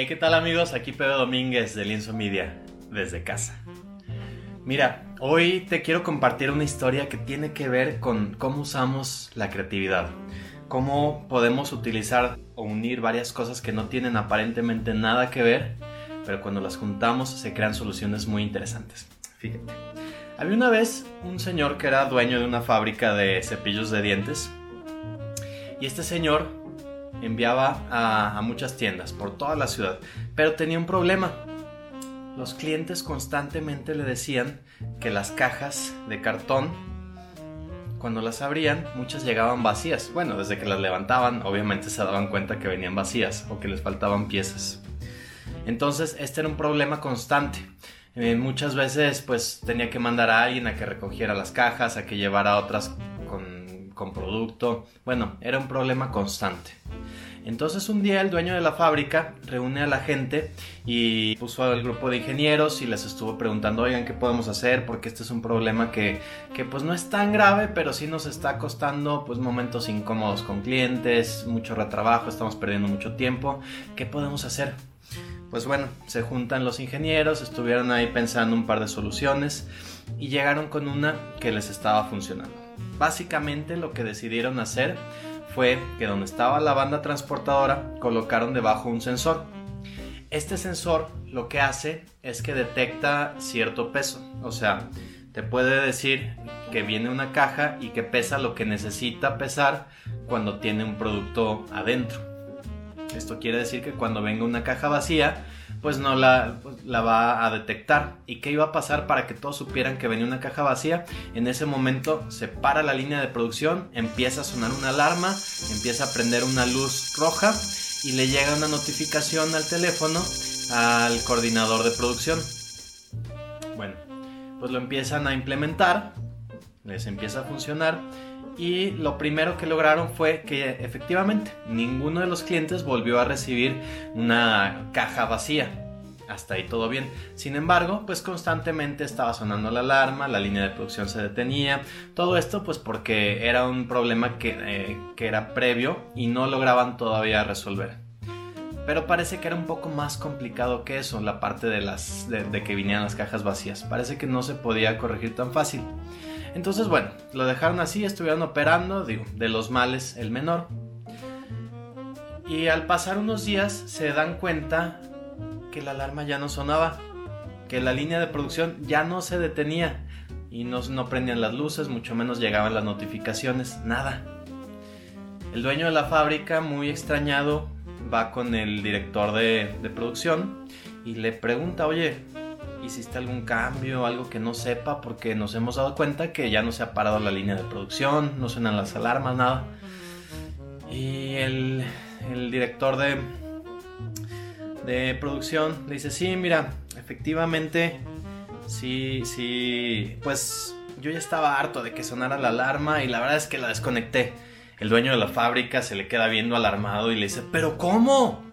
Hey, ¿qué tal amigos? Aquí Pedro Domínguez de Lienzo Media, desde casa. Mira, hoy te quiero compartir una historia que tiene que ver con cómo usamos la creatividad, cómo podemos utilizar o unir varias cosas que no tienen aparentemente nada que ver, pero cuando las juntamos se crean soluciones muy interesantes. Fíjate. Había una vez un señor que era dueño de una fábrica de cepillos de dientes y este señor enviaba a, muchas tiendas por toda la ciudad, pero tenía un problema. Los clientes constantemente le decían que las cajas de cartón, cuando las abrían, muchas llegaban vacías. Bueno, desde que las levantaban, obviamente se daban cuenta que venían vacías o que les faltaban piezas. Entonces, este era un problema constante. Eh, muchas veces, pues, tenía que mandar a alguien a que recogiera las cajas, a que llevara otras con, producto. Bueno, era un problema constante. Entonces un día el dueño de la fábrica reúne a la gente y puso al grupo de ingenieros y les estuvo preguntando, oigan, ¿qué podemos hacer? Porque este es un problema que, que pues no es tan grave, pero sí nos está costando pues momentos incómodos con clientes, mucho retrabajo, estamos perdiendo mucho tiempo. ¿Qué podemos hacer? Pues bueno, se juntan los ingenieros, estuvieron ahí pensando un par de soluciones y llegaron con una que les estaba funcionando. Básicamente lo que decidieron hacer fue que donde estaba la banda transportadora colocaron debajo un sensor. Este sensor lo que hace es que detecta cierto peso, o sea, te puede decir que viene una caja y que pesa lo que necesita pesar cuando tiene un producto adentro. Esto quiere decir que cuando venga una caja vacía, pues no la, pues, la va a detectar. ¿Y qué iba a pasar para que todos supieran que venía una caja vacía? En ese momento se para la línea de producción, empieza a sonar una alarma, empieza a prender una luz roja y le llega una notificación al teléfono al coordinador de producción. Bueno, pues lo empiezan a implementar, les empieza a funcionar y lo primero que lograron fue que efectivamente ninguno de los clientes volvió a recibir una caja vacía. Hasta ahí todo bien. Sin embargo, pues constantemente estaba sonando la alarma, la línea de producción se detenía. Todo esto pues porque era un problema que, eh, era previo y no lograban todavía resolver. Pero parece que era un poco más complicado que eso, la parte de, las, de que vinieran las cajas vacías. Parece que no se podía corregir tan fácil. Entonces, bueno, lo dejaron así, estuvieron operando, digo, de los males el menor. Y al pasar unos días se dan cuenta que la alarma ya no sonaba, que la línea de producción ya no se detenía y no, no prendían las luces, mucho menos llegaban las notificaciones, nada. El dueño de la fábrica, muy extrañado, va con el director de, producción y le pregunta, oye, hiciste algún cambio, algo que no sepa, porque nos hemos dado cuenta que ya no se ha parado la línea de producción, no suenan las alarmas, nada. Y el, director de, de producción le dice, sí, mira, efectivamente, sí, sí, pues yo ya estaba harto de que sonara la alarma y la verdad es que la desconecté. El dueño de la fábrica se le queda viendo alarmado y le dice, pero ¿cómo?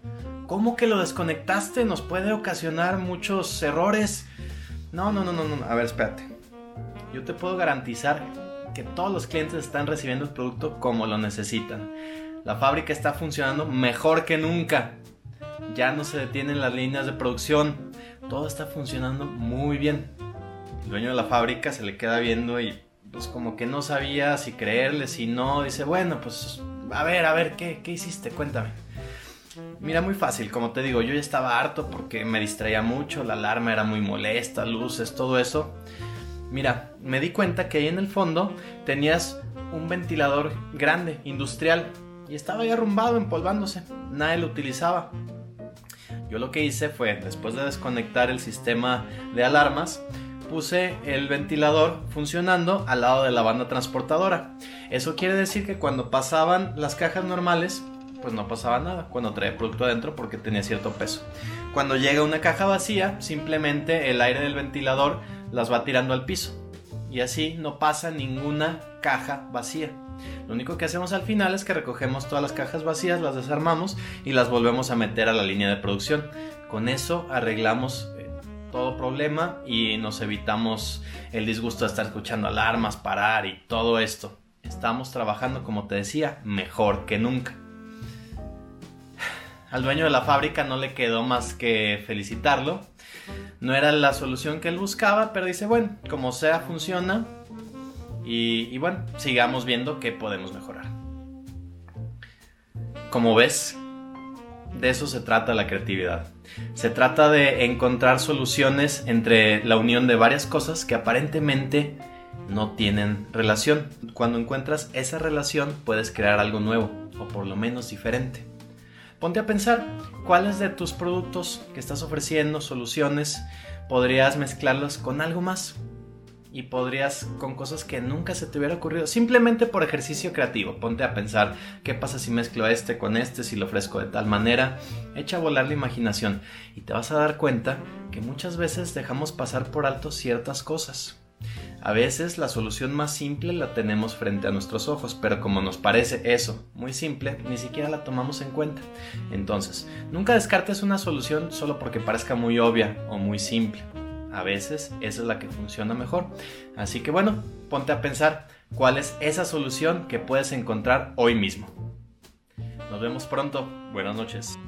¿Cómo que lo desconectaste? Nos puede ocasionar muchos errores. No, no, no, no, no. A ver, espérate. Yo te puedo garantizar que todos los clientes están recibiendo el producto como lo necesitan. La fábrica está funcionando mejor que nunca. Ya no se detienen las líneas de producción. Todo está funcionando muy bien. El dueño de la fábrica se le queda viendo y pues como que no sabía si creerle, si no. Dice, bueno, pues a ver, a ver, ¿qué, qué hiciste? Cuéntame. Mira, muy fácil, como te digo, yo ya estaba harto porque me distraía mucho, la alarma era muy molesta, luces, todo eso. Mira, me di cuenta que ahí en el fondo tenías un ventilador grande, industrial, y estaba ahí arrumbado, empolvándose. Nadie lo utilizaba. Yo lo que hice fue, después de desconectar el sistema de alarmas, puse el ventilador funcionando al lado de la banda transportadora. Eso quiere decir que cuando pasaban las cajas normales, pues no pasaba nada cuando trae producto adentro porque tenía cierto peso. Cuando llega una caja vacía, simplemente el aire del ventilador las va tirando al piso. Y así no pasa ninguna caja vacía. Lo único que hacemos al final es que recogemos todas las cajas vacías, las desarmamos y las volvemos a meter a la línea de producción. Con eso arreglamos todo problema y nos evitamos el disgusto de estar escuchando alarmas, parar y todo esto. Estamos trabajando, como te decía, mejor que nunca. Al dueño de la fábrica no le quedó más que felicitarlo. No era la solución que él buscaba, pero dice, bueno, como sea, funciona. Y, bueno, sigamos viendo qué podemos mejorar. Como ves, de eso se trata la creatividad. Se trata de encontrar soluciones entre la unión de varias cosas que aparentemente no tienen relación. Cuando encuentras esa relación puedes crear algo nuevo o por lo menos diferente. Ponte a pensar cuáles de tus productos que estás ofreciendo, soluciones, podrías mezclarlos con algo más y podrías con cosas que nunca se te hubiera ocurrido, simplemente por ejercicio creativo. Ponte a pensar qué pasa si mezclo este con este, si lo ofrezco de tal manera. Echa a volar la imaginación y te vas a dar cuenta que muchas veces dejamos pasar por alto ciertas cosas. A veces la solución más simple la tenemos frente a nuestros ojos, pero como nos parece eso muy simple, ni siquiera la tomamos en cuenta. Entonces, nunca descartes una solución solo porque parezca muy obvia o muy simple. A veces esa es la que funciona mejor. Así que bueno, ponte a pensar cuál es esa solución que puedes encontrar hoy mismo. Nos vemos pronto. Buenas noches.